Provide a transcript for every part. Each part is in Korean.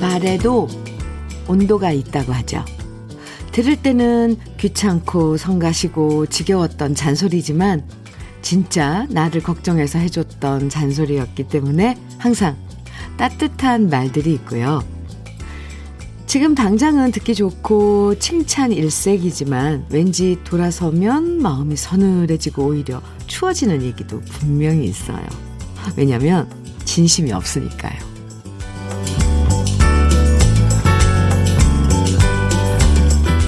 말에도 온도가 있다고 하죠. 들을 때는 귀찮고 성가시고 지겨웠던 잔소리지만 진짜 나를 걱정해서 해줬던 잔소리였기 때문에 항상 따뜻한 말들이 있고요. 지금 당장은 듣기 좋고 칭찬 일색이지만 왠지 돌아서면 마음이 서늘해지고 오히려 추워지는 얘기도 분명히 있어요. 왜냐면 진심이 없으니까요.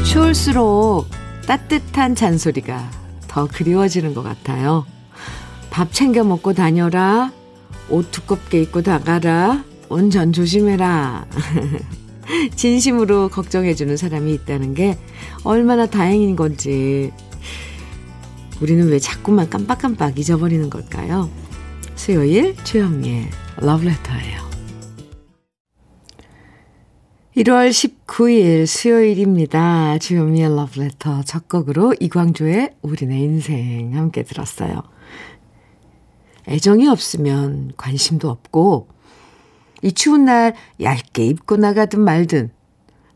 추울수록 따뜻한 잔소리가 더 그리워지는 것 같아요. 밥 챙겨 먹고 다녀라. 옷 두껍게 입고 나가라. 운전 조심해라. 진심으로 걱정해주는 사람이 있다는 게 얼마나 다행인 건지 우리는 왜 자꾸만 깜빡깜빡 잊어버리는 걸까요? 수요일 최영미의 러브레터예요. 1월 19일 수요일입니다. 주요미의 러브레터 첫 곡으로 이광조의 우리네 인생 함께 들었어요. 애정이 없으면 관심도 없고 이 추운 날 얇게 입고 나가든 말든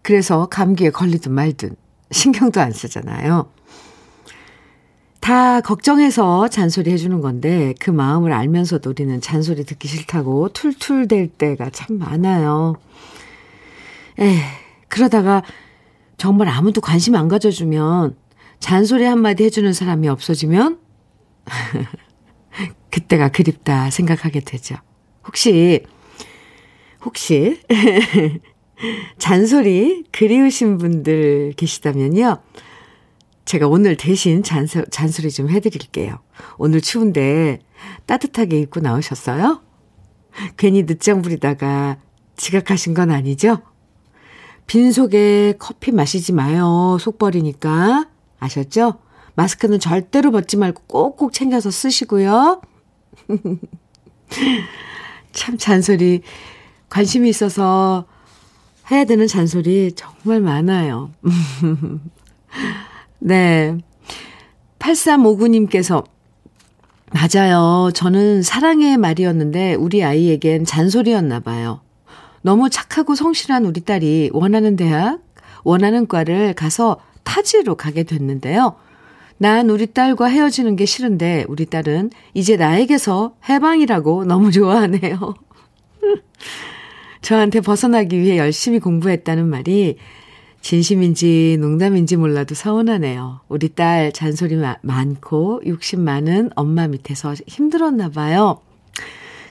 그래서 감기에 걸리든 말든 신경도 안 쓰잖아요. 다 걱정해서 잔소리 해주는 건데 그 마음을 알면서도 우리는 잔소리 듣기 싫다고 툴툴댈 때가 참 많아요. 에 그러다가 정말 아무도 관심 안 가져주면 잔소리 한마디 해주는 사람이 없어지면 그때가 그립다 생각하게 되죠. 혹시, 혹시, 잔소리 그리우신 분들 계시다면요. 제가 오늘 대신 잔소, 잔소리 좀 해드릴게요. 오늘 추운데 따뜻하게 입고 나오셨어요? 괜히 늦장 부리다가 지각하신 건 아니죠? 빈속에 커피 마시지 마요. 속 버리니까. 아셨죠? 마스크는 절대로 벗지 말고 꼭꼭 챙겨서 쓰시고요. 참 잔소리, 관심이 있어서 해야 되는 잔소리 정말 많아요. 네. 8359님께서 맞아요. 저는 사랑의 말이었는데 우리 아이에겐 잔소리였나 봐요. 너무 착하고 성실한 우리 딸이 원하는 대학, 원하는 과를 가서 타지로 가게 됐는데요. 난 우리 딸과 헤어지는 게 싫은데 우리 딸은 이제 나에게서 해방이라고 너무 좋아하네요. 저한테 벗어나기 위해 열심히 공부했다는 말이 진심인지 농담인지 몰라도 서운하네요. 우리 딸 잔소리 많고 욕심 많은 엄마 밑에서 힘들었나 봐요.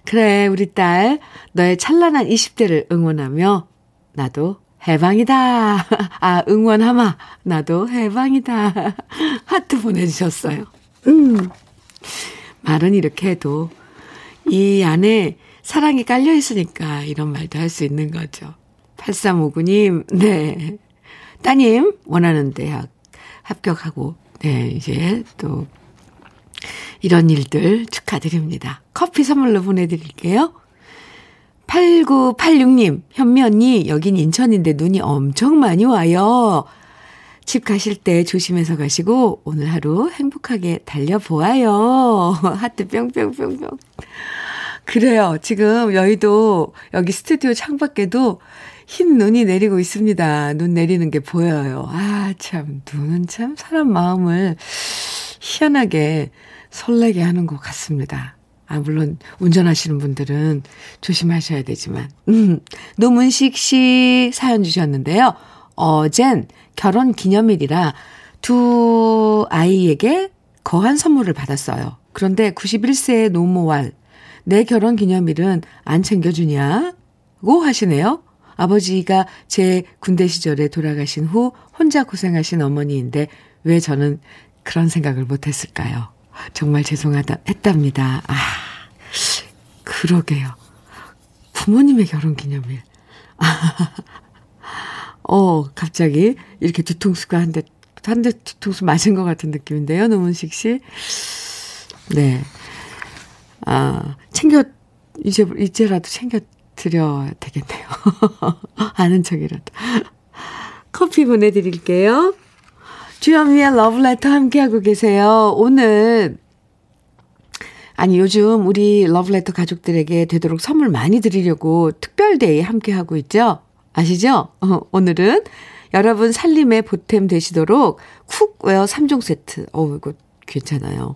그래, 우리 딸, 너의 찬란한 20대를 응원하며, 나도 해방이다. 아, 응원하마. 나도 해방이다. 하트 보내주셨어요. 음. 말은 이렇게 해도, 이 안에 사랑이 깔려 있으니까 이런 말도 할 수 있는 거죠. 8359님, 네. 따님, 원하는 대학 합격하고, 네, 이제 또 이런 일들 축하드립니다. 커피 선물로 보내드릴게요. 8986님, 현미 언니, 여긴 인천인데 눈이 엄청 많이 와요. 집 가실 때 조심해서 가시고, 오늘 하루 행복하게 달려보아요. 하트 뿅뿅뿅뿅. 그래요. 지금 여의도, 여기 스튜디오 창밖에도 흰 눈이 내리고 있습니다. 눈 내리는 게 보여요. 아, 참, 눈은 참 사람 마음을 희한하게 설레게 하는 것 같습니다. 아, 물론 운전하시는 분들은 조심하셔야 되지만. 음, 노문식 씨 사연 주셨는데요. 어젠 결혼 기념일이라 두 아이에게 거한 선물을 받았어요. 그런데 91세의 노모왈, 내 결혼 기념일은 안 챙겨주냐고 하시네요. 아버지가 제 군대 시절에 돌아가신 후 혼자 고생하신 어머니인데 왜 저는 그런 생각을 못했을까요? 정말 죄송하다 했답니다. 아, 그러게요. 부모님의 결혼 기념일. 어, 갑자기 이렇게 뒤통수가 한 대, 한 대 뒤통수 맞은 것 같은 느낌인데요, 노문식 씨. 네. 아, 챙겨, 이제, 이제라도 챙겨 드려야 되겠네요. 아는 척이라도. 커피 보내드릴게요. 주현미의 러브레터 함께하고 계세요. 오늘, 아니, 요즘 우리 러브레터 가족들에게 되도록 선물 많이 드리려고 특별데이 함께하고 있죠? 아시죠? 어, 오늘은 여러분 살림에 보탬 되시도록 cookware 3종 세트. 어 이거 괜찮아요.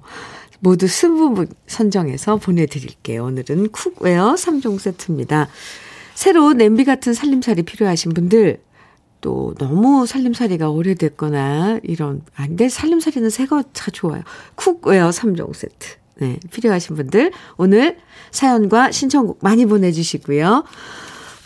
모두 20분 선정해서 보내드릴게요. 오늘은 cookware 3종 세트입니다. 새로 냄비 같은 살림살이 필요하신 분들, 또 너무 살림살이가 오래됐거나 이런, 아, 근데 살림살이는 새거 참 좋아요. cookware 3종 세트. 네, 필요하신 분들 오늘 사연과 신청곡 많이 보내주시고요.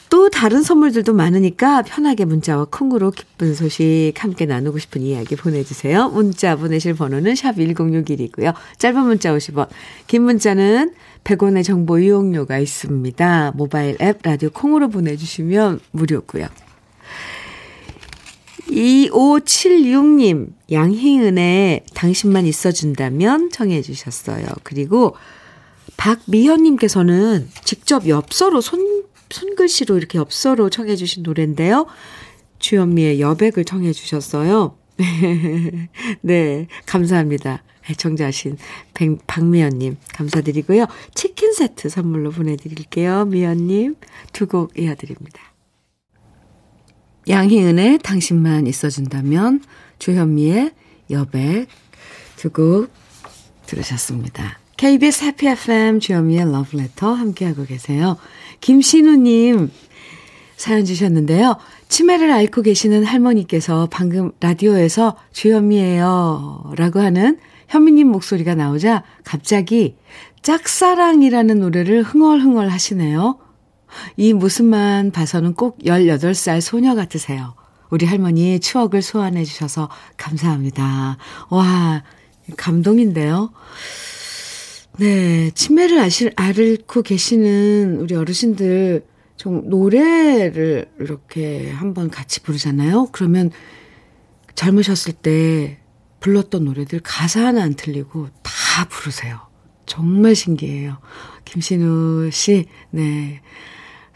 또 다른 선물들도 많으니까 편하게 문자와 콩으로 기쁜 소식 함께 나누고 싶은 이야기 보내주세요. 문자 보내실 번호는 샵 1061이고요. 짧은 문자 50원, 긴 문자는 100원의 정보 이용료가 있습니다. 모바일 앱 라디오 콩으로 보내주시면 무료고요. 2576님, 양희은의 당신만 있어준다면 청해 주셨어요. 그리고 박미현님께서는 직접 엽서로 손 손글씨로 이렇게 엽서로 청해 주신 노래인데요. 주현미의 여백을 청해 주셨어요. 네, 감사합니다. 애청자신 박미연님 감사드리고요. 치킨 세트 선물로 보내드릴게요. 미연님 두 곡 이어드립니다. 양희은의 당신만 있어준다면 주현미의 여백 두 곡 들으셨습니다. KBS 해피 FM 주현미의 러브레터 함께하고 계세요. 김신우님 사연 주셨는데요. 치매를 앓고 계시는 할머니께서 방금 라디오에서 주현미예요 라고 하는 현미님 목소리가 나오자 갑자기 짝사랑이라는 노래를 흥얼흥얼 하시네요. 이 모습만 봐서는 꼭 18살 소녀 같으세요. 우리 할머니 추억을 소환해 주셔서 감사합니다. 와, 감동인데요. 네, 치매를 아실, 앓고 계시는 우리 어르신들 좀 노래를 이렇게 한번 같이 부르잖아요. 그러면 젊으셨을 때 불렀던 노래들 가사 하나 안 틀리고 다 부르세요. 정말 신기해요. 김신우 씨, 네.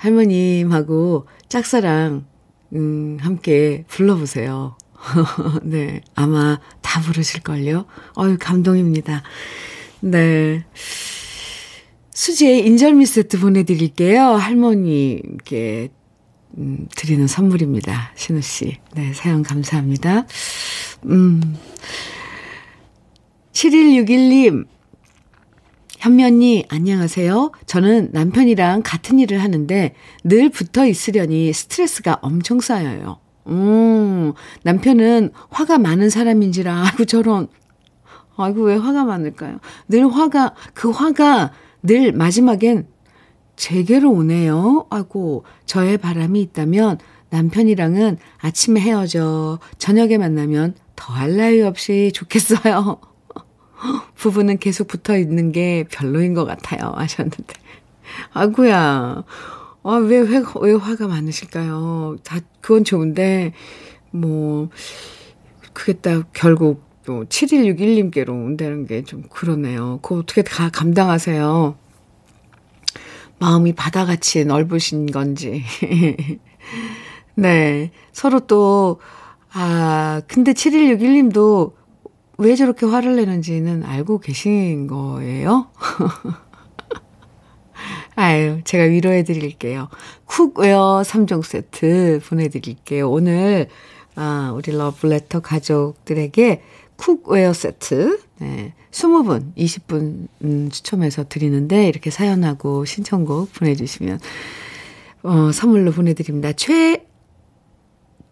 할머님하고 짝사랑, 음, 함께 불러보세요. 네. 아마 다 부르실걸요? 어유 감동입니다. 네. 수지의 인절미 세트 보내드릴게요. 할머니께 음, 드리는 선물입니다. 신우 씨. 네, 사연 감사합니다. 음. 7161님, 현면이 안녕하세요. 저는 남편이랑 같은 일을 하는데 늘 붙어 있으려니 스트레스가 엄청 쌓여요. 음, 남편은 화가 많은 사람인지라, 아이고, 저런. 아이고, 왜 화가 많을까요? 늘 화가, 그 화가 늘 마지막엔 제게로 오네요. 아이고, 저의 바람이 있다면 남편이랑은 아침에 헤어져 저녁에 만나면 더할 나위 없이 좋겠어요. 부부는 계속 붙어 있는 게 별로인 것 같아요. 하셨는데. 아구야. 아, 왜, 왜, 왜 화가 많으실까요? 다, 그건 좋은데, 뭐, 그게 딱 결국 또 7161님께로 온다는 게 좀 그러네요. 그거 어떻게 다 감당하세요? 마음이 바다같이 넓으신 건지. 네. 서로 또, 아, 근데 7161님도 왜 저렇게 화를 내는지는 알고 계신 거예요? 아유, 제가 위로해 드릴게요. cookware 3종 세트 보내드릴게요. 오늘, 아, 우리 러브레터 가족들에게 cookware 세트, 네, 20분, 20분 음, 추첨해서 드리는데, 이렇게 사연하고 신청곡 보내주시면, 어, 선물로 보내드립니다. 최,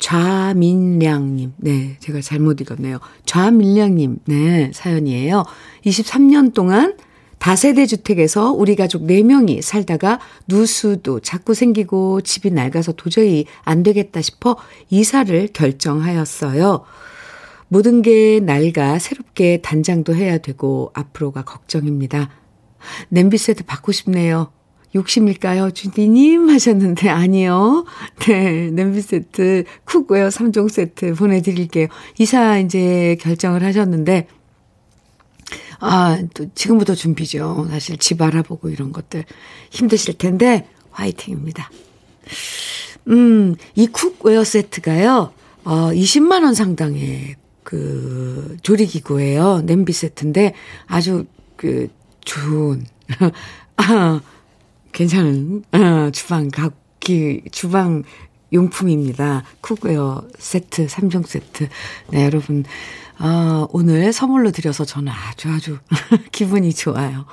좌민량님. 네, 제가 잘못 읽었네요. 좌민량님. 네, 사연이에요. 23년 동안 다세대 주택에서 우리 가족 4명이 살다가 누수도 자꾸 생기고 집이 낡아서 도저히 안 되겠다 싶어 이사를 결정하였어요. 모든 게 낡아 새롭게 단장도 해야 되고 앞으로가 걱정입니다. 냄비 세트 받고 싶네요. 욕심일까요? 주디님 하셨는데 아니요. 네, 냄비 세트 cookware 3종 세트 보내드릴게요. 이사 이제 결정을 하셨는데 아, 또 지금부터 준비죠. 사실 집 알아보고 이런 것들 힘드실 텐데 화이팅입니다. 음, 이 cookware 세트가요. 어, 20만 원 상당의 그 조리기구예요. 냄비 세트인데 아주 그 좋은 아, 괜찮은 아, 주방 각기 주방 용품입니다. cookware 세트, 3종 세트. 네, 여러분. 아, 오늘 선물로 드려서 저는 아주 아주 기분이 좋아요.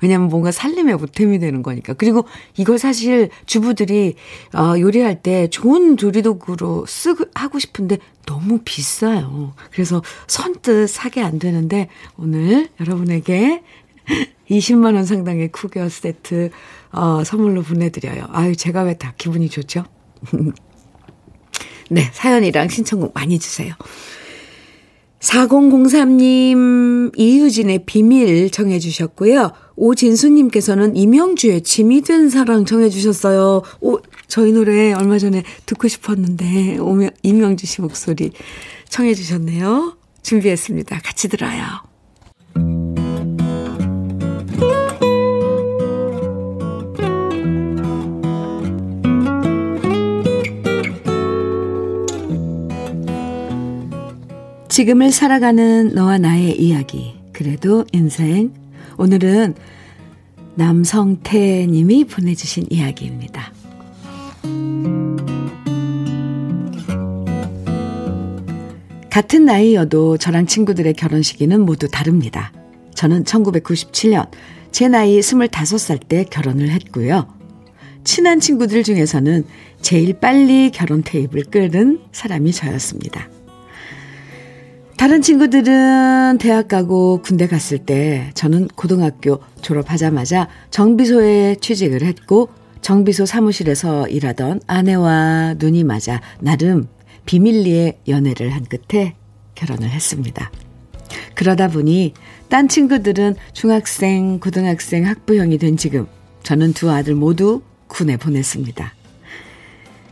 왜냐면 뭔가 살림의 보탬이 되는 거니까. 그리고 이걸 사실 주부들이 어, 요리할 때 좋은 조리도구로 쓰고 하고 싶은데 너무 비싸요. 그래서 선뜻 사게 안 되는데 오늘 여러분에게 20만 원 상당의 쿠겨 세트 어, 선물로 보내드려요. 아유 제가 왜 다 기분이 좋죠? 네 사연이랑 신청곡 많이 주세요. 4003님, 이유진의 비밀 정해 주셨고요. 오진수님께서는 이명주의 짐이 든 사랑 정해 주셨어요. 오, 저희 노래 얼마 전에 듣고 싶었는데, 오명, 이명주 씨 목소리 청해 주셨네요. 준비했습니다. 같이 들어요. 지금을 살아가는 너와 나의 이야기. 그래도 인생. 오늘은 남성태 님이 보내주신 이야기입니다. 같은 나이여도 저랑 친구들의 결혼 시기는 모두 다릅니다. 저는 1997년 제 나이 25살 때 결혼을 했고요. 친한 친구들 중에서는 제일 빨리 결혼 테이블 끄는 사람이 저였습니다. 다른 친구들은 대학 가고 군대 갔을 때 저는 고등학교 졸업하자마자 정비소에 취직을 했고 정비소 사무실에서 일하던 아내와 눈이 맞아 나름 비밀리에 연애를 한 끝에 결혼을 했습니다. 그러다 보니 딴 친구들은 중학생, 고등학생 학부형이 된 지금 저는 두 아들 모두 군에 보냈습니다.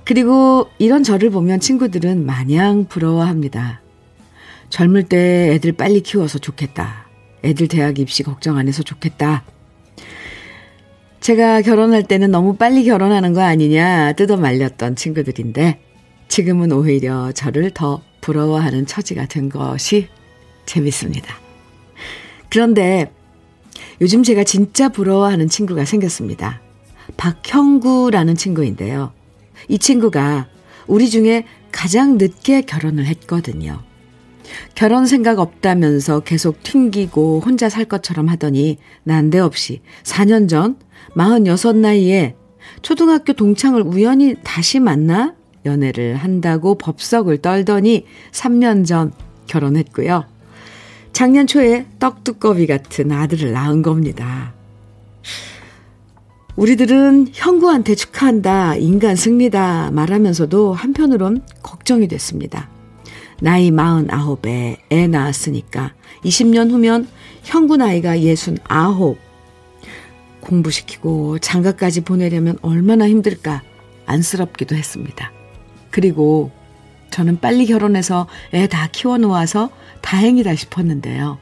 그리고 이런 저를 보면 친구들은 마냥 부러워합니다. 젊을 때 애들 빨리 키워서 좋겠다. 애들 대학 입시 걱정 안 해서 좋겠다. 제가 결혼할 때는 너무 빨리 결혼하는 거 아니냐 뜯어 말렸던 친구들인데 지금은 오히려 저를 더 부러워하는 처지가 된 것이 재밌습니다. 그런데 요즘 제가 진짜 부러워하는 친구가 생겼습니다. 박형구라는 친구인데요. 이 친구가 우리 중에 가장 늦게 결혼을 했거든요. 결혼 생각 없다면서 계속 튕기고 혼자 살 것처럼 하더니 난데없이 4년 전 46 나이에 초등학교 동창을 우연히 다시 만나 연애를 한다고 법석을 떨더니 3년 전 결혼했고요. 작년 초에 떡두꺼비 같은 아들을 낳은 겁니다. 우리들은 형구한테 축하한다, 인간 승리다 말하면서도 한편으론 걱정이 됐습니다. 나이 49에 애 낳았으니까 20년 후면 형부 나이가 69. 공부시키고 장가까지 보내려면 얼마나 힘들까 안쓰럽기도 했습니다. 그리고 저는 빨리 결혼해서 애 다 키워놓아서 다행이다 싶었는데요.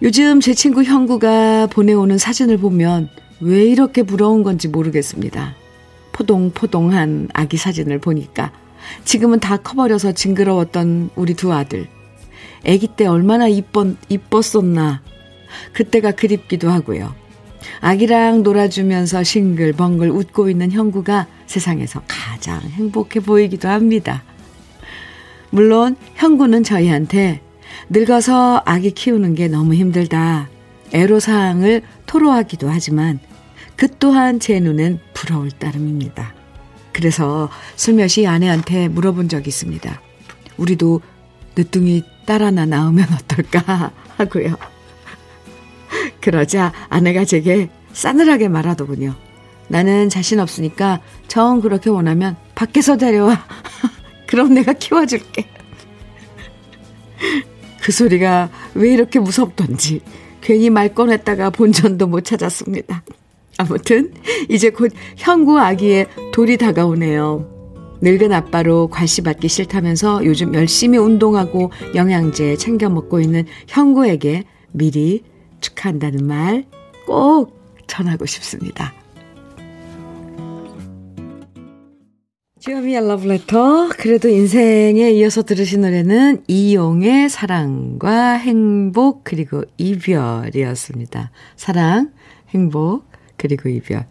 요즘 제 친구 형구가 보내오는 사진을 보면 왜 이렇게 부러운 건지 모르겠습니다. 포동포동한 아기 사진을 보니까 지금은 다 커버려서 징그러웠던 우리 두 아들. 아기 때 얼마나 이뻤, 이뻤었나. 그때가 그립기도 하고요. 아기랑 놀아주면서 싱글벙글 웃고 있는 형구가 세상에서 가장 행복해 보이기도 합니다. 물론 형구는 저희한테 늙어서 아기 키우는 게 너무 힘들다. 애로사항을 토로하기도 하지만 그 또한 제 눈엔 부러울 따름입니다. 그래서 슬며시 아내한테 물어본 적이 있습니다. 우리도 늦둥이 딸 하나 낳으면 어떨까 하고요. 그러자 아내가 제게 싸늘하게 말하더군요. 나는 자신 없으니까 정 그렇게 원하면 밖에서 데려와. 그럼 내가 키워줄게. 그 소리가 왜 이렇게 무섭던지 괜히 말 꺼냈다가 본전도 못 찾았습니다. 아무튼 이제 곧 형구 아기의 돌이 다가오네요. 늙은 아빠로 과시받기 싫다면서 요즘 열심히 운동하고 영양제 챙겨 먹고 있는 형구에게 미리 축하한다는 말 꼭 전하고 싶습니다. 주여미의 러브레터. 그래도 인생에 이어서 들으신 노래는 이용의 사랑과 행복 그리고 이별이었습니다. 사랑, 행복 그리고 이별.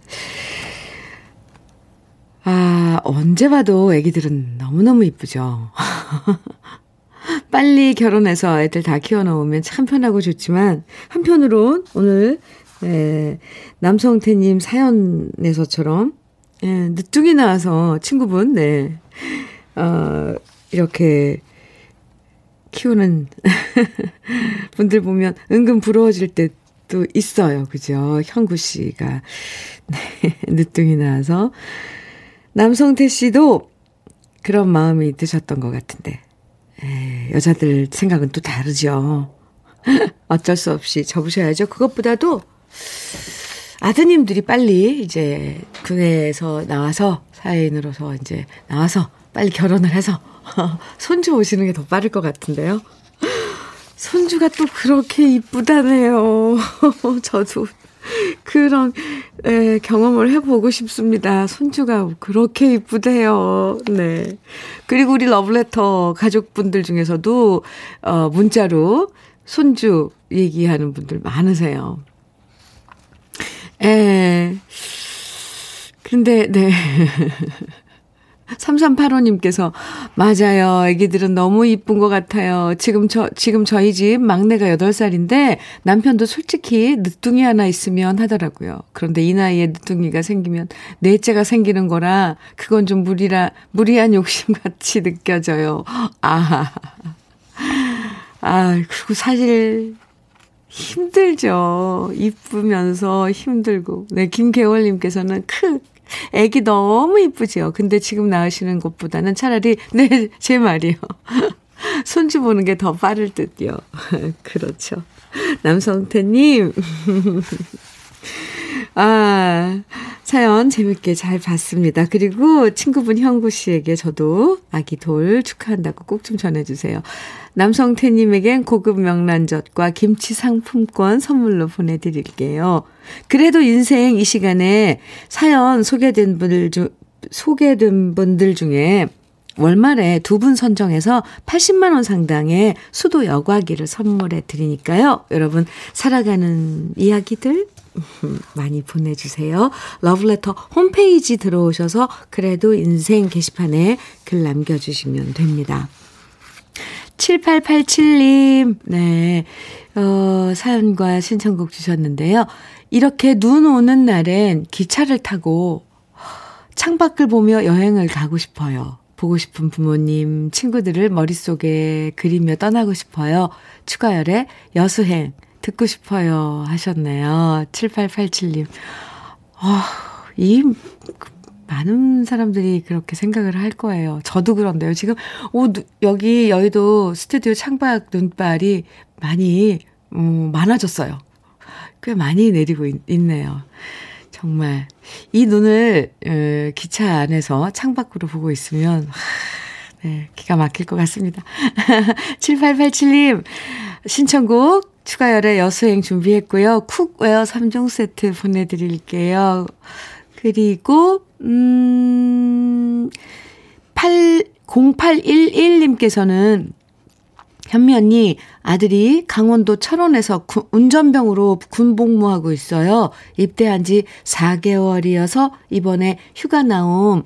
아, 언제 봐도 애기들은 너무너무 이쁘죠. 빨리 결혼해서 애들 다 키워놓으면 참 편하고 좋지만, 한편으론 오늘, 네, 남성태님 사연에서처럼 예, 늦둥이 나와서 친구분, 네. 어, 이렇게 키우는 분들 보면 은근 부러워질 때 도 있어요. 그죠? 형구 씨가. 네, 늦둥이 나와서. 남성태 씨도 그런 마음이 드셨던 것 같은데. 에, 예, 여자들 생각은 또 다르죠. 어쩔 수 없이 접으셔야죠. 그것보다도 아드님들이 빨리 이제 군에서 나와서 사인으로서 이제 나와서 빨리 결혼을 해서 손주 오시는 게 더 빠를 것 같은데요. 손주가 또 그렇게 이쁘다네요. 저도 그런 에, 경험을 해보고 싶습니다. 손주가 그렇게 이쁘대요. 네. 그리고 우리 러브레터 가족분들 중에서도 어, 문자로 손주 얘기하는 분들 많으세요. 예. 근데, 네. 3385님께서, 맞아요. 애기들은 너무 이쁜 것 같아요. 지금 저, 지금 저희 집 막내가 8살인데, 남편도 솔직히 늦둥이 하나 있으면 하더라고요. 그런데 이 나이에 늦둥이가 생기면, 넷째가 생기는 거라, 그건 좀 무리라, 무리한 욕심 같이 느껴져요. 아. 아, 그리고 사실, 힘들죠. 이쁘면서 힘들고. 네, 김계월님께서는 크, 애기 너무 이쁘지요. 근데 지금 낳으시는 것보다는 차라리, 네, 제 말이요. 손주 보는 게 더 빠를 듯요. 그렇죠. 남성태님. 아, 사연 재밌게 잘 봤습니다. 그리고 친구분 형구 씨에게 저도 아기 돌 축하한다고 꼭 좀 전해주세요. 남성태님에겐 고급 명란젓과 김치 상품권 선물로 보내드릴게요. 그래도 인생 이 시간에 사연 소개된 분들 중, 소개된 분들 중에 월말에 두 분 선정해서 80만 원 상당의 수도 여과기를 선물해 드리니까요. 여러분, 살아가는 이야기들 많이 보내주세요. 러브레터 홈페이지 들어오셔서 그래도 인생 게시판에 글 남겨주시면 됩니다. 7887님, 네, 어, 사연과 신청곡 주셨는데요. 이렇게 눈 오는 날엔 기차를 타고 창밖을 보며 여행을 가고 싶어요. 보고 싶은 부모님, 친구들을 머릿속에 그리며 떠나고 싶어요. 추가열의 여수행 듣고 싶어요 하셨네요. 7887님. 아, 이 많은 사람들이 그렇게 생각을 할 거예요. 저도 그런데요. 지금 오 여기 여의도 스튜디오 창밖 눈발이 많이 음, 많아졌어요. 꽤 많이 내리고 있, 네요 정말 이 눈을 에, 기차 안에서 창밖으로 보고 있으면 하, 네, 기가 막힐 것 같습니다. 7887님 신청곡 추가열의 여수행 준비했고요. cookware 3종 세트 보내드릴게요. 그리고 음, 8, 0811님께서는 현미 언니, 아들이 강원도 철원에서 구, 운전병으로 군복무하고 있어요. 입대한 지 4개월이어서 이번에 휴가 나옴.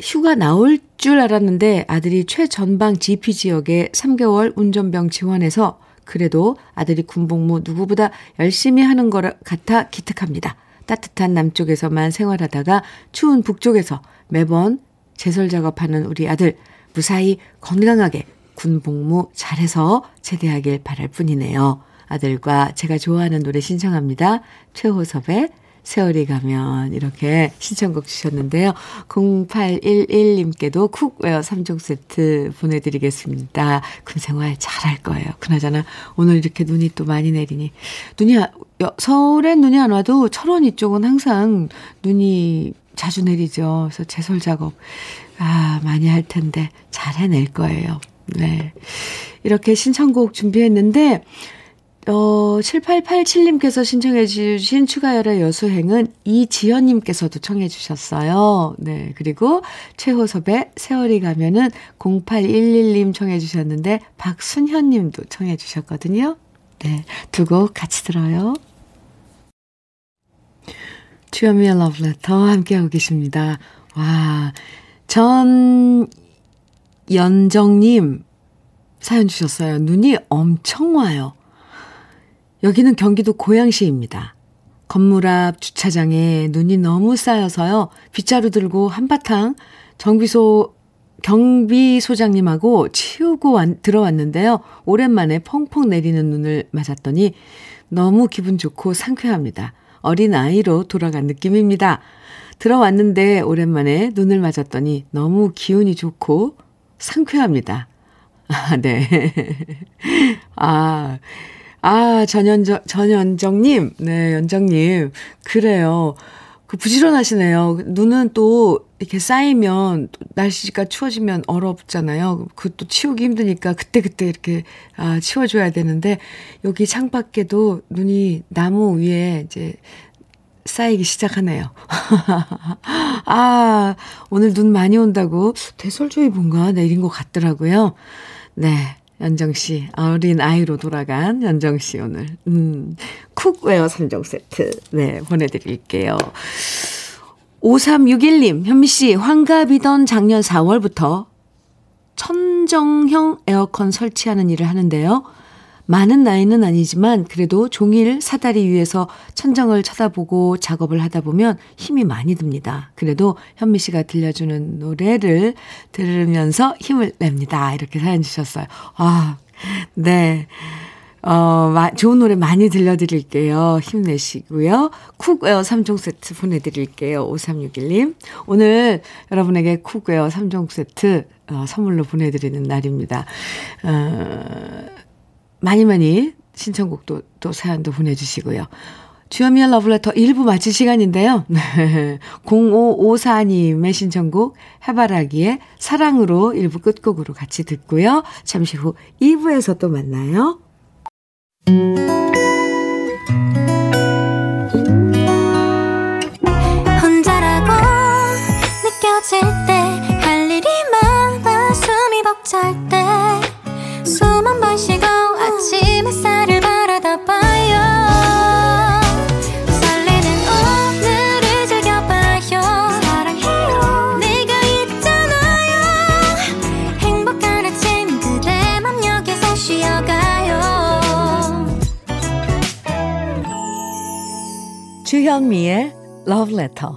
휴가 나올 줄 알았는데 아들이 최전방 GP 지역에 3개월 운전병 지원해서 그래도 아들이 군복무 누구보다 열심히 하는 것 같아 기특합니다. 따뜻한 남쪽에서만 생활하다가 추운 북쪽에서 매번 제설 작업하는 우리 아들 무사히 건강하게 군복무 잘해서 제대하길 바랄 뿐이네요. 아들과 제가 좋아하는 노래 신청합니다. 최호섭의 세월이 가면 이렇게 신청곡 주셨는데요. 0811님께도 cookware 3종 세트 보내드리겠습니다. 군생활 잘할 거예요. 그나저나 오늘 이렇게 눈이 또 많이 내리니 눈이 서울엔 눈이 안 와도 철원 이쪽은 항상 눈이 자주 내리죠. 그래서 제설 작업 아 많이 할 텐데 잘 해낼 거예요. 네. 이렇게 신청곡 준비했는데 어, 7887님께서 신청해 주신 추가열의 여수행은 이지연님께서도 청해 주셨어요. 네. 그리고 최호섭의 세월이 가면은 0811님 청해 주셨는데 박순현님도 청해 주셨거든요. 네. 두 곡 같이 들어요. 주현미의 러브레터 함께하고 계십니다. 와, 전 연정님 사연 주셨어요. 눈이 엄청 와요. 여기는 경기도 고양시입니다. 건물 앞 주차장에 눈이 너무 쌓여서요. 빗자루 들고 한바탕 정비소 경비 소장님하고 치우고 왔, 들어왔는데요. 오랜만에 펑펑 내리는 눈을 맞았더니 너무 기분 좋고 상쾌합니다. 어린 아이로 돌아간 느낌입니다. 들어왔는데 오랜만에 눈을 맞았더니 너무 기운이 좋고 상쾌합니다. 아, 네. 아, 아, 전연정, 전연정님. 네, 연정님. 그래요. 그 부지런하시네요. 눈은 또 이렇게 쌓이면 또 날씨가 추워지면 얼었잖아요. 그것도 치우기 힘드니까 그때 그때 이렇게 아, 치워줘야 되는데 여기 창밖에도 눈이 나무 위에 이제 쌓이기 시작하네요. 아, 오늘 눈 많이 온다고 대설주의보인가 내린 것 같더라고요. 네. 연정 씨, 어린 아이로 돌아간 연정 씨 오늘, 음, cookware 3종 세트, 네, 보내드릴게요. 5361님, 현미 씨, 환갑이던 작년 4월부터 천정형 에어컨 설치하는 일을 하는데요. 많은 나이는 아니지만 그래도 종일 사다리 위에서 천정을 쳐다보고 작업을 하다 보면 힘이 많이 듭니다. 그래도 현미 씨가 들려주는 노래를 들으면서 힘을 냅니다. 이렇게 사연 주셨어요. 아, 네. 어, 좋은 노래 많이 들려드릴게요. 힘내시고요. cookware 3종 세트 보내드릴게요. 5361님. 오늘 여러분에게 cookware 3종 세트 어, 선물로 보내드리는 날입니다. 어, 많이 많이 신청곡도 또 사연도 보내주시고요. 주현미의 러브레터 1부 마칠 시간인데요. 0554님의 신청곡 해바라기의 사랑으로 1부 끝곡으로 같이 듣고요. 잠시 후 2부에서 또 만나요. 혼자라고 느껴질 때 할 일이 많아 숨이 벅찰 때 주현미의 Love Letter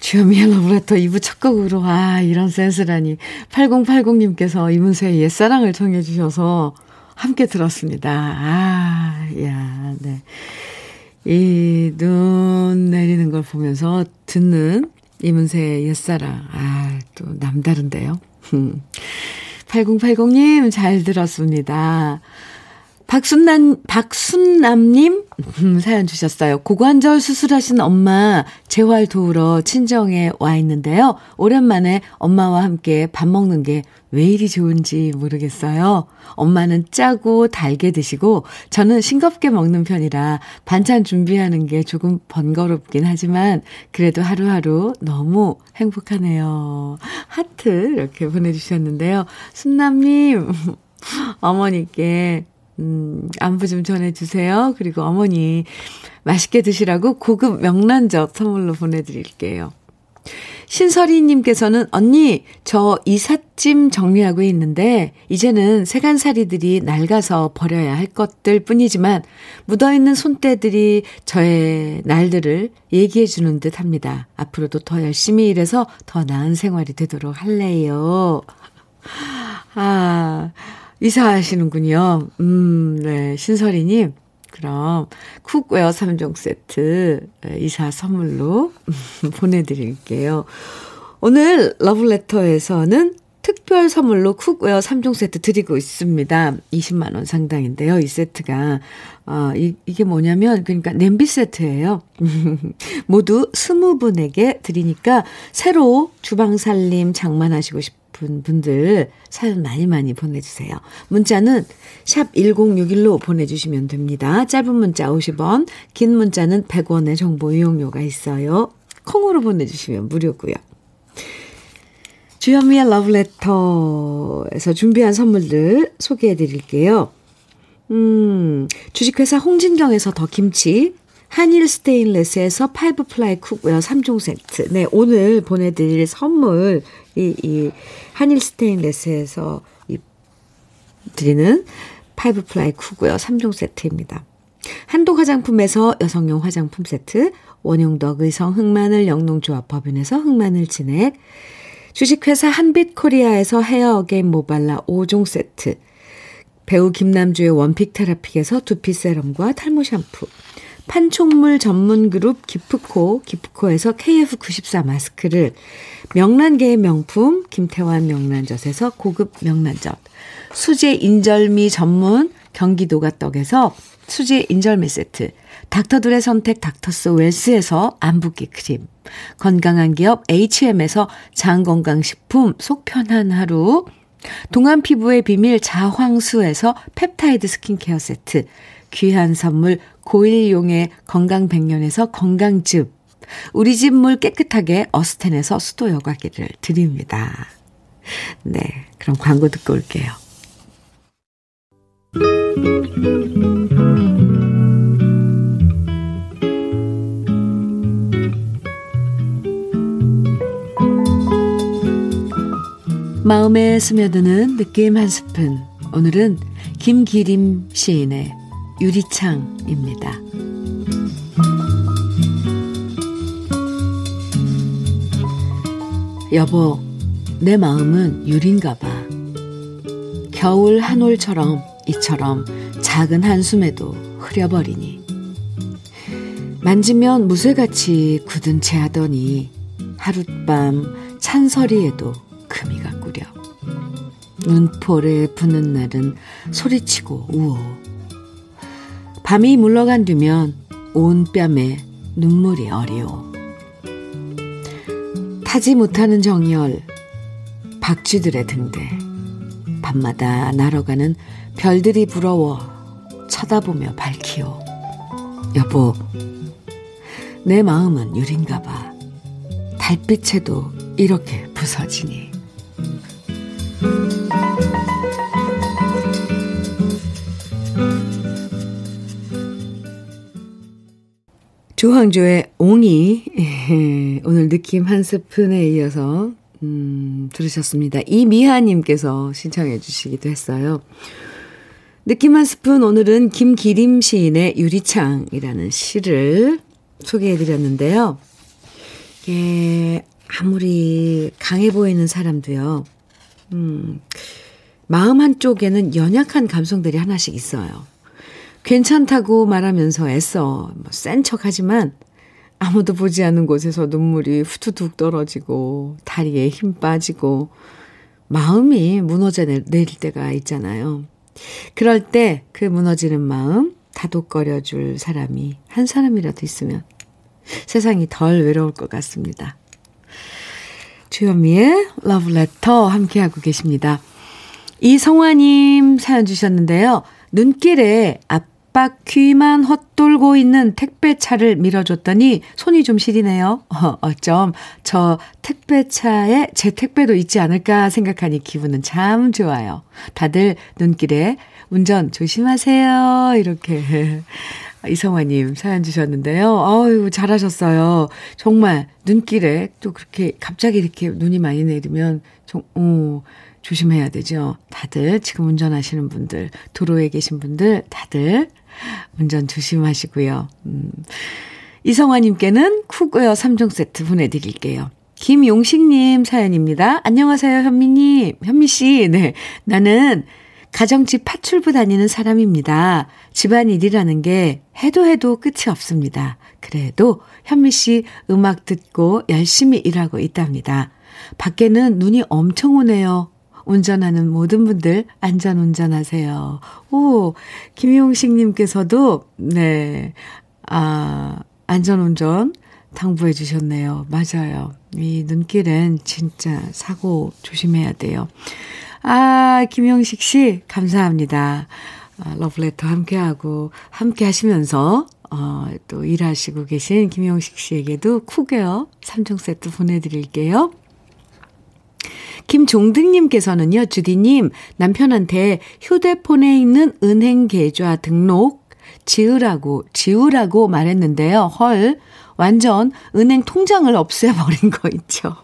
주현미의 러브레터 2부 첫 곡으로, 아, 이런 센스라니. 8080님께서 이문세의 옛사랑을 청해주셔서 함께 들었습니다. 아, 야, 네. 이 눈 내리는 걸 보면서 듣는 이문세의 옛사랑. 아, 또 남다른데요. 8080님 잘 들었습니다. 박순남, 박순남님 음, 사연 주셨어요. 고관절 수술하신 엄마 재활 도우러 친정에 와 있는데요. 오랜만에 엄마와 함께 밥 먹는 게 왜 이리 좋은지 모르겠어요. 엄마는 짜고 달게 드시고 저는 싱겁게 먹는 편이라 반찬 준비하는 게 조금 번거롭긴 하지만 그래도 하루하루 너무 행복하네요. 하트 이렇게 보내주셨는데요. 순남님 어머니께 음, 안부 좀 전해주세요. 그리고 어머니 맛있게 드시라고 고급 명란젓 선물로 보내드릴게요. 신설이님께서는 언니 저 이삿짐 정리하고 있는데 이제는 세간살이들이 낡아서 버려야 할 것들 뿐이지만 묻어있는 손때들이 저의 날들을 얘기해 주는 듯 합니다. 앞으로도 더 열심히 일해서 더 나은 생활이 되도록 할래요. 아 이사하시는군요. 음, 네. 신설이님, 그럼 cookware 3종 세트 이사 선물로 보내드릴게요. 오늘 러브레터에서는 특별 선물로 cookware 3종 세트 드리고 있습니다. 20만 원 상당인데요. 이 세트가. 어, 이, 이게 뭐냐면, 그러니까 냄비 세트예요. 모두 20분에게 드리니까 새로 주방 살림 장만하시고 싶 은 분들 사연 많이 많이 보내주세요. 문자는 샵 1061로 보내주시면 됩니다. 짧은 문자 50원, 긴 문자는 100원의 정보 이용료가 있어요. 콩으로 보내주시면 무료고요. 주현미의 러브레터에서 준비한 선물들 소개해 드릴게요. 음, 주식회사 홍진경에서 더 김치, 한일 스테인레스에서 five ply cookware 3종 세트. 네, 오늘 보내드릴 선물, 이, 이, 한일 스테인레스에서 이, 드리는 five ply cookware 3종 세트입니다. 한도 화장품에서 여성용 화장품 세트, 원용덕 의성 흑마늘 영농조합 법인에서 흑마늘 진액, 주식회사 한빛 코리아에서 Hair Again 모발라 5종 세트, 배우 김남주의 원픽 테라픽에서 두피 세럼과 탈모 샴푸, 판촉물 전문 그룹 기프코, 기프코에서 KF94 마스크를, 명란계의 명품 김태환 명란젓에서 고급 명란젓, 수제 인절미 전문 경기도가 떡에서 수제 인절미 세트, 닥터들의 선택 닥터스 웰스에서 안붓기 크림, 건강한 기업 HM에서 장건강식품 속 편한 하루, 동안 피부의 비밀 자황수에서 펩타이드 스킨케어 세트, 귀한 선물 고일용의 건강백년에서 건강즙, 우리 집 물 깨끗하게 어스텐에서 수도 여과기를 드립니다. 네, 그럼 광고 듣고 올게요. 마음에 스며드는 느낌 한 스푼. 오늘은 김기림 시인의 유리창입니다. 여보, 내 마음은 유린가 봐. 겨울 한 올처럼 이처럼 작은 한숨에도 흐려버리니. 만지면 무쇠같이 굳은 채 하더니 하룻밤 찬서리에도 금이 가 꾸려. 눈포에 부는 날은 소리치고 우어. 밤이 물러간 뒤면 온 뺨에 눈물이 어리오. 타지 못하는 정열, 박쥐들의 등대. 밤마다 날아가는 별들이 부러워 쳐다보며 밝히오. 여보, 내 마음은 유린가 봐. 달빛에도 이렇게 부서지니. 조항조의 옹이 오늘 느낌 한 스푼에 이어서 음, 들으셨습니다. 이미하님께서 신청해 주시기도 했어요. 느낌 한 스푼 오늘은 김기림 시인의 유리창이라는 시를 소개해 드렸는데요. 예, 아무리 강해 보이는 사람도요. 음, 마음 한쪽에는 연약한 감성들이 하나씩 있어요. 괜찮다고 말하면서 애써 뭐센 척 하지만 아무도 보지 않는 곳에서 눈물이 후두둑 떨어지고 다리에 힘 빠지고 마음이 무너져 내릴 때가 있잖아요. 그럴 때 그 무너지는 마음 다독거려 줄 사람이 한 사람이라도 있으면 세상이 덜 외로울 것 같습니다. 주현미의 러브레터 함께하고 계십니다. 이성화님 사연 주셨는데요. 눈길에 앞 바퀴만 헛돌고 있는 택배차를 밀어줬더니 손이 좀 시리네요. 어, 어쩜 저 택배차에 제 택배도 있지 않을까 생각하니 기분은 참 좋아요. 다들 눈길에 운전 조심하세요. 이렇게 이성화님 사연 주셨는데요. 아유, 잘하셨어요. 정말 눈길에 또 그렇게 갑자기 이렇게 눈이 많이 내리면 좀, 어, 조심해야 되죠. 다들 지금 운전하시는 분들, 도로에 계신 분들 다들 운전 조심하시고요. 음. 이성화님께는 cookware 3종 세트 보내드릴게요. 김용식님 사연입니다. 안녕하세요, 현미님. 현미씨, 네. 나는 가정집 파출부 다니는 사람입니다. 집안일이라는 게 해도 해도 끝이 없습니다. 그래도 현미씨 음악 듣고 열심히 일하고 있답니다. 밖에는 눈이 엄청 오네요. 운전하는 모든 분들 안전 운전하세요. 오, 김용식님께서도, 네, 아, 안전 운전 당부해 주셨네요. 맞아요. 이 눈길은 진짜 사고 조심해야 돼요. 아, 김용식 씨, 감사합니다. 아, 러브레터 함께하고, 함께 하시면서, 어, 또 일하시고 계신 김용식 씨에게도 cookware 3종 세트 보내드릴게요. 김종득님께서는요, 주디님, 남편한테 휴대폰에 있는 은행 계좌 등록 지으라고, 지우라고 말했는데요. 헐, 완전 은행 통장을 없애버린 거 있죠.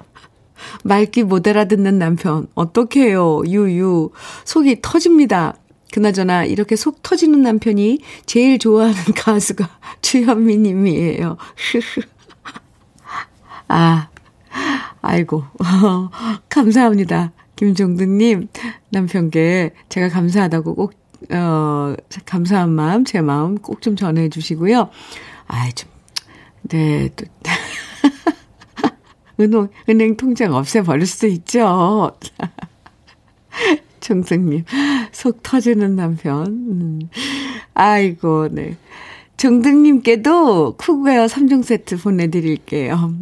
말귀 못 알아듣는 남편, 어떡해요, 유유. 속이 터집니다. 그나저나 이렇게 속 터지는 남편이 제일 좋아하는 가수가 주현미 님이에요. 아, 아이고. 감사합니다. 김종득님, 남편께 제가 감사하다고 꼭, 어, 감사한 마음, 제 마음 꼭 좀 전해주시고요. 아이, 좀, 네, 또, 은행, 은행 통장 없애버릴 수도 있죠. 종득님, 속 터지는 남편. 음. 아이고, 네. 종득님께도 cookware 3종 세트 보내드릴게요.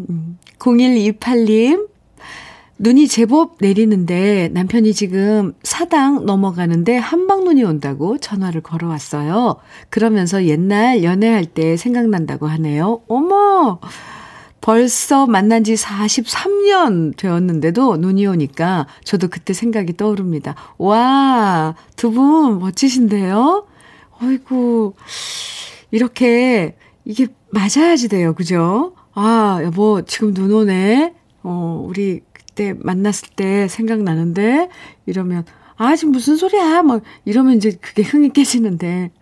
0128님, 음. 눈이 제법 내리는데 남편이 지금 사당 넘어가는데 한방눈이 온다고 전화를 걸어왔어요. 그러면서 옛날 연애할 때 생각난다고 하네요. 어머! 벌써 만난 지 43년 되었는데도 눈이 오니까 저도 그때 생각이 떠오릅니다. 와, 두 분 멋지신데요? 어이구, 이렇게, 이게 맞아야지 돼요. 그죠? 아, 여보, 지금 눈 오네? 어, 우리 그때 만났을 때 생각나는데? 이러면, 아, 지금 무슨 소리야? 막, 이러면 이제 그게 흥이 깨지는데.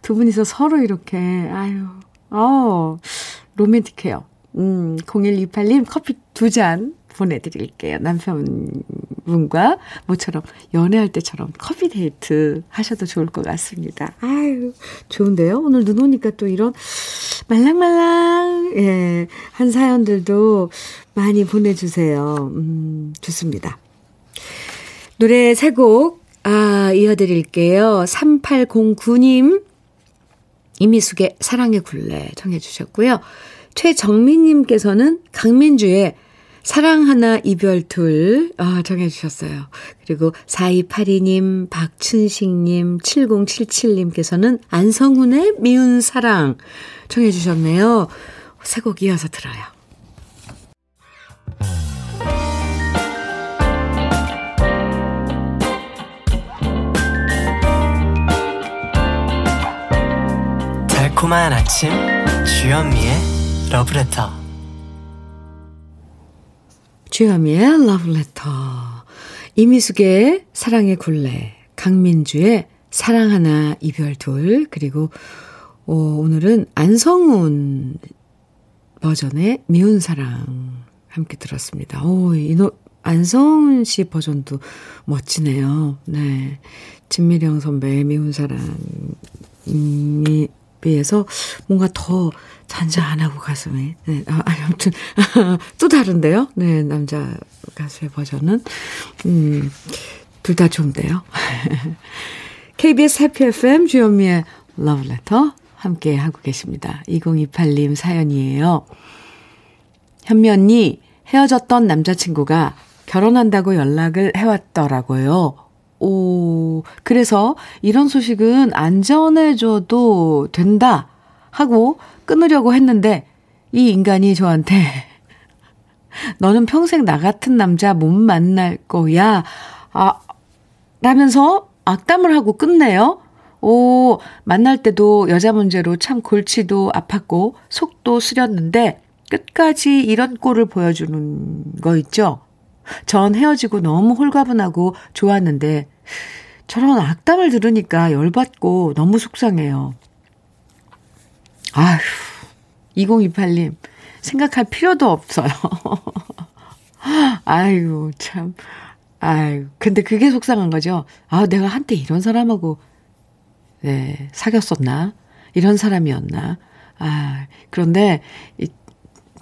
두 분이서 서로 이렇게, 아유, 어, 로맨틱해요. 음, 0128님 커피 두 잔 보내드릴게요. 남편 분과 모처럼 연애할 때처럼 커피 데이트 하셔도 좋을 것 같습니다. 아유, 좋은데요? 오늘 눈 오니까 또 이런 말랑말랑, 예, 한 사연들도 많이 보내주세요. 음, 좋습니다. 노래 세 곡, 아, 이어드릴게요. 3809님, 이미숙의 사랑의 굴레 청해주셨고요. 최정민님께서는 강민주의 사랑 하나 이별 둘 아, 정해주셨어요. 그리고 4282님, 박춘식님, 7077님께서는 안성훈의 미운 사랑 정해주셨네요. 세 곡 이어서 들어요. 달콤한 아침 주현미의 러브레터 주현미의 러브레터 이미숙의 사랑의 굴레 강민주의 사랑 하나 이별 둘 그리고 어, 오늘은 안성훈 버전의 미운 사랑 함께 들었습니다. 오, 이 노, 안성훈 씨 버전도 멋지네요. 네. 진미령 선배의 미운 사랑에 비해서 뭔가 더 잔잔하고 가슴에. 네, 아, 아무튼, 또 다른데요? 네, 남자 가수의 버전은. 음, 둘 다 좋은데요. KBS 해피 FM 주현미의 러브레터 함께 하고 계십니다. 2028님 사연이에요. 현미 언니, 헤어졌던 남자친구가 결혼한다고 연락을 해왔더라고요. 오, 그래서 이런 소식은 안 전해줘도 된다 하고 끊으려고 했는데 이 인간이 저한테 너는 평생 나 같은 남자 못 만날 거야. 아, 라면서 악담을 하고 끝내요. 오, 만날 때도 여자 문제로 참 골치도 아팠고 속도 쓰렸는데 끝까지 이런 꼴을 보여주는 거 있죠? 전 헤어지고 너무 홀가분하고 좋았는데 저런 악담을 들으니까 열받고 너무 속상해요. 아휴, 2028님, 생각할 필요도 없어요. 아이고, 참. 아유, 근데 그게 속상한 거죠. 아, 내가 한때 이런 사람하고, 네, 사귀었었나? 이런 사람이었나? 아, 그런데, 이,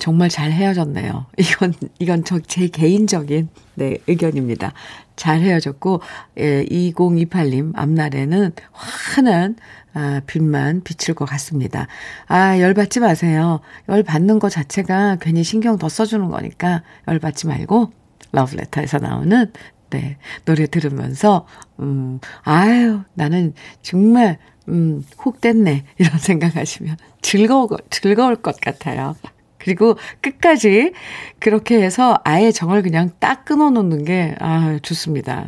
정말 잘 헤어졌네요. 이건, 이건 저 제 개인적인, 네, 의견입니다. 잘 헤어졌고, 예, 2028님 앞날에는 환한, 아, 빛만 비칠 것 같습니다. 아, 열받지 마세요. 열 받는 것 자체가 괜히 신경 더 써주는 거니까 열받지 말고, 러브레터에서 나오는, 네, 노래 들으면서, 음, 아유, 나는 정말, 음, 훅 뗐네. 이런 생각하시면 즐거워, 즐거울 것 같아요. 그리고 끝까지 그렇게 해서 아예 정을 그냥 딱 끊어 놓는 게, 아, 좋습니다.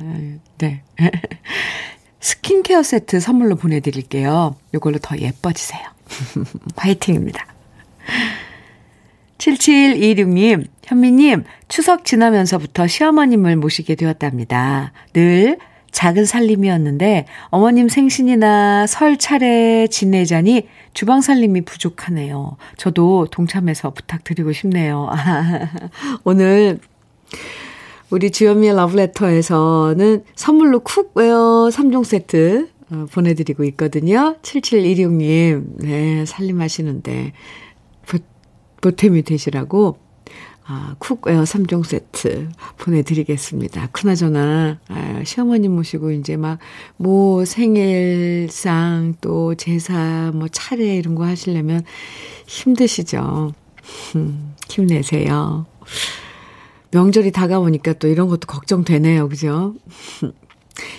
네. 스킨케어 세트 선물로 보내드릴게요. 이걸로 더 예뻐지세요. 화이팅입니다. 7726님, 현미님, 추석 지나면서부터 시어머님을 모시게 되었답니다. 늘 작은 살림이었는데 어머님 생신이나 설 차례 지내자니 주방 살림이 부족하네요. 저도 동참해서 부탁드리고 싶네요. 오늘 우리 주현미의 러브레터에서는 선물로 cookware 3종 세트 어, 보내드리고 있거든요. 7716님, 네, 살림하시는데 보, 보탬이 되시라고 아, cookware 3종 세트 보내드리겠습니다. 그나저나, 아, 시어머님 모시고 이제 막, 뭐, 생일상, 또 제사, 뭐, 차례 이런 거 하시려면 힘드시죠? 음, 힘내세요. 명절이 다가오니까 또 이런 것도 걱정되네요. 그죠?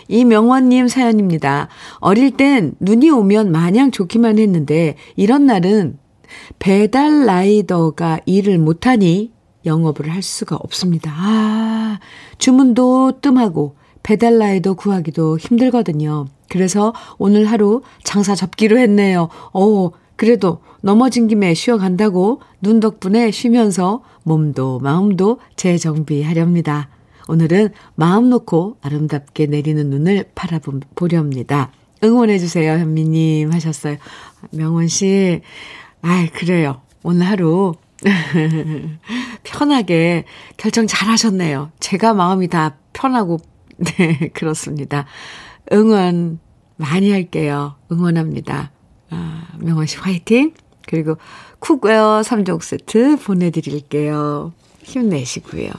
이명원님 사연입니다. 어릴 땐 눈이 오면 마냥 좋기만 했는데, 이런 날은 배달 라이더가 일을 못하니 영업을 할 수가 없습니다. 아, 주문도 뜸하고 배달라이더 구하기도 힘들거든요. 그래서 오늘 하루 장사 접기로 했네요. 어, 그래도 넘어진 김에 쉬어간다고 눈 덕분에 쉬면서 몸도 마음도 재정비하렵니다. 오늘은 마음 놓고 아름답게 내리는 눈을 바라보렵니다. 응원해주세요, 현미님 하셨어요. 명원 씨, 아이, 그래요. 오늘 하루 편하게 결정 잘 하셨네요. 제가 마음이 다 편하고, 네, 그렇습니다. 응원 많이 할게요. 응원합니다. 아, 명원 씨 화이팅! 그리고 cookware 3종 세트 보내드릴게요. 힘내시고요.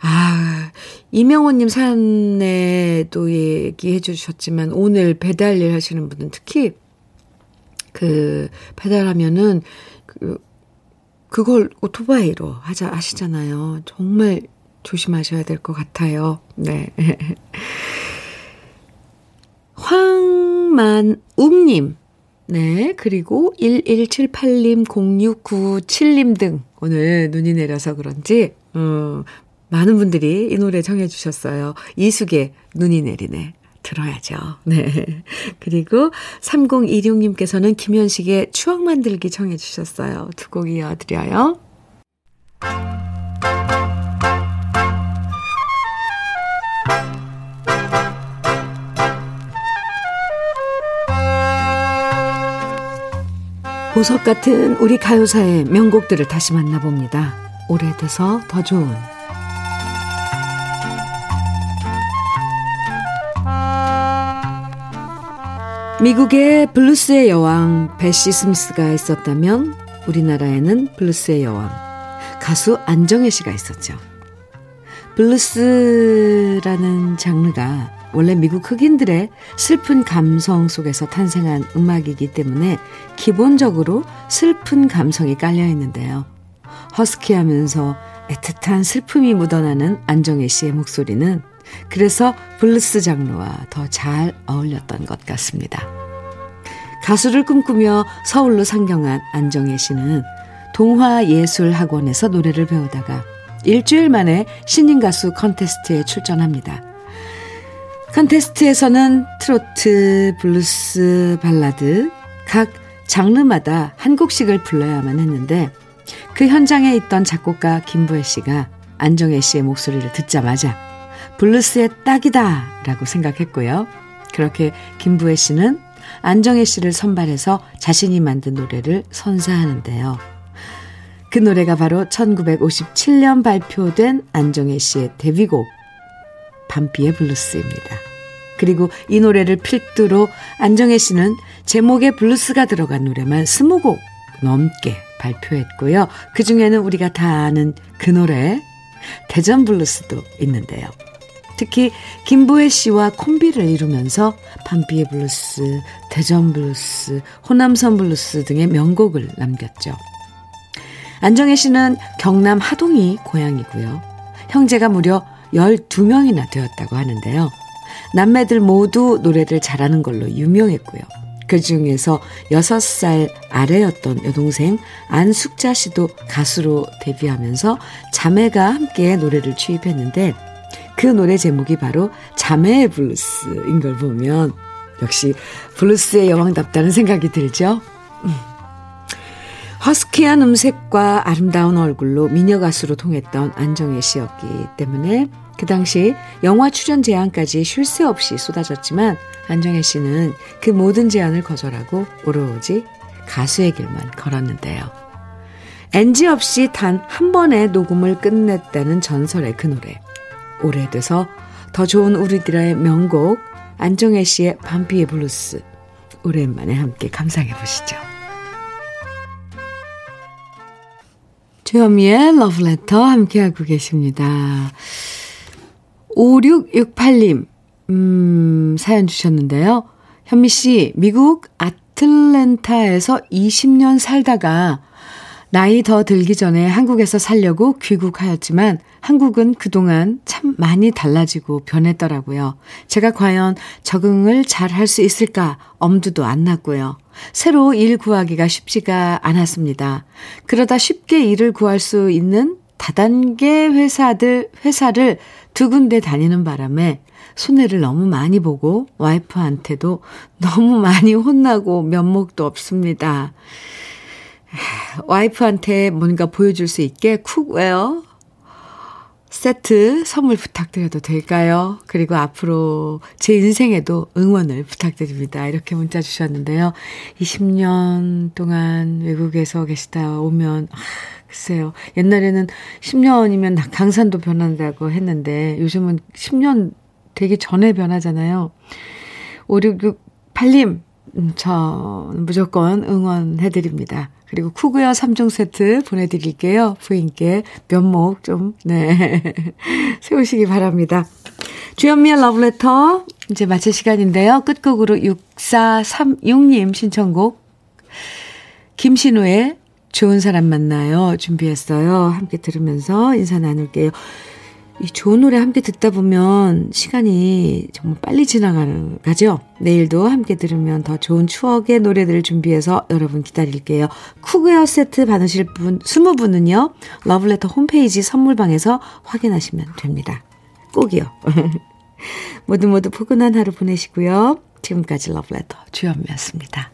아, 이명호님 사연에도 얘기해 주셨지만, 오늘 배달 일 하시는 분은 특히, 그, 배달하면은, 그, 그걸 오토바이로 하자, 하시잖아요. 정말 조심하셔야 될 것 같아요. 네. 황만웅님. 네. 그리고 1178님, 0697님 등 오늘 눈이 내려서 그런지, 음, 많은 분들이 이 노래 정해주셨어요. 이숙의 눈이 내리네. 들어야죠. 네. 그리고 3026님께서는 김현식의 추억 만들기 청해 주셨어요. 두 곡 이어드려요. 보석 같은 우리 가요사의 명곡들을 다시 만나봅니다. 오래돼서 더 좋은 미국의 블루스의 여왕 베시 스미스가 있었다면 우리나라에는 블루스의 여왕 가수 안정애 씨가 있었죠. 블루스라는 장르가 원래 미국 흑인들의 슬픈 감성 속에서 탄생한 음악이기 때문에 기본적으로 슬픈 감성이 깔려 있는데요. 허스키하면서 애틋한 슬픔이 묻어나는 안정애 씨의 목소리는 그래서 블루스 장르와 더 잘 어울렸던 것 같습니다. 가수를 꿈꾸며 서울로 상경한 안정애 씨는 동화예술학원에서 노래를 배우다가 일주일 만에 신인 가수 컨테스트에 출전합니다. 컨테스트에서는 트로트, 블루스, 발라드 각 장르마다 한 곡씩을 불러야만 했는데 그 현장에 있던 작곡가 김부해 씨가 안정애 씨의 목소리를 듣자마자 블루스에 딱이다 라고 생각했고요. 그렇게 김부해 씨는 안정애 씨를 선발해서 자신이 만든 노래를 선사하는데요. 그 노래가 바로 1957년 발표된 안정애 씨의 데뷔곡 밤비의 블루스입니다. 그리고 이 노래를 필두로 안정애 씨는 제목에 블루스가 들어간 노래만 20곡 넘게 발표했고요. 그 중에는 우리가 다 아는 그 노래, 대전 블루스도 있는데요. 특히 김부해 씨와 콤비를 이루면서 밤비의 블루스, 대전 블루스, 호남선 블루스 등의 명곡을 남겼죠. 안정애 씨는 경남 하동이 고향이고요. 형제가 무려 12명이나 되었다고 하는데요. 남매들 모두 노래를 잘하는 걸로 유명했고요. 그 중에서 6살 아래였던 여동생 안숙자 씨도 가수로 데뷔하면서 자매가 함께 노래를 취입했는데 그 노래 제목이 바로 자매의 블루스인 걸 보면 역시 블루스의 여왕답다는 생각이 들죠. 음. 허스키한 음색과 아름다운 얼굴로 미녀 가수로 통했던 안정애 씨였기 때문에 그 당시 영화 출연 제안까지 쉴 새 없이 쏟아졌지만 안정애 씨는 그 모든 제안을 거절하고 오로지 가수의 길만 걸었는데요. NG 없이 단 한 번의 녹음을 끝냈다는 전설의 그 노래. 오래돼서 더 좋은 우리들의 명곡 안정애 씨의 밤비의 블루스 오랜만에 함께 감상해 보시죠. 주현미의 러브레터 함께하고 계십니다. 5668님, 음, 사연 주셨는데요. 현미 씨, 미국 아틀랜타에서 20년 살다가 나이 더 들기 전에 한국에서 살려고 귀국하였지만 한국은 그동안 참 많이 달라지고 변했더라고요. 제가 과연 적응을 잘 할 수 있을까 엄두도 안 났고요. 새로 일 구하기가 쉽지가 않았습니다. 그러다 쉽게 일을 구할 수 있는 다단계 회사들, 회사를 두 군데 다니는 바람에 손해를 너무 많이 보고 와이프한테도 너무 많이 혼나고 면목도 없습니다. 와이프한테 뭔가 보여줄 수 있게 cookware 세트 선물 부탁드려도 될까요? 그리고 앞으로 제 인생에도 응원을 부탁드립니다. 이렇게 문자 주셨는데요. 20년 동안 외국에서 계시다 오면, 아, 글쎄요. 옛날에는 10년이면 강산도 변한다고 했는데 요즘은 10년 되기 전에 변하잖아요. 5668님, 음, 저 무조건 응원해드립니다. 그리고 쿠구여 3종 세트 보내드릴게요. 부인께 면목 좀, 네. 세우시기 바랍니다. 주현미의 러브레터, 이제 마칠 시간인데요. 끝곡으로 6436님 신청곡, 김신우의 좋은 사람 만나요. 준비했어요. 함께 들으면서 인사 나눌게요. 이 좋은 노래 함께 듣다 보면 시간이 정말 빨리 지나가는 가죠. 내일도 함께 들으면 더 좋은 추억의 노래들을 준비해서 여러분 기다릴게요. 쿠그웨어 세트 받으실 분 20분은요. 러블레터 홈페이지 선물방에서 확인하시면 됩니다. 꼭이요. 모두 모두 포근한 하루 보내시고요. 지금까지 러블레터 주현미였습니다.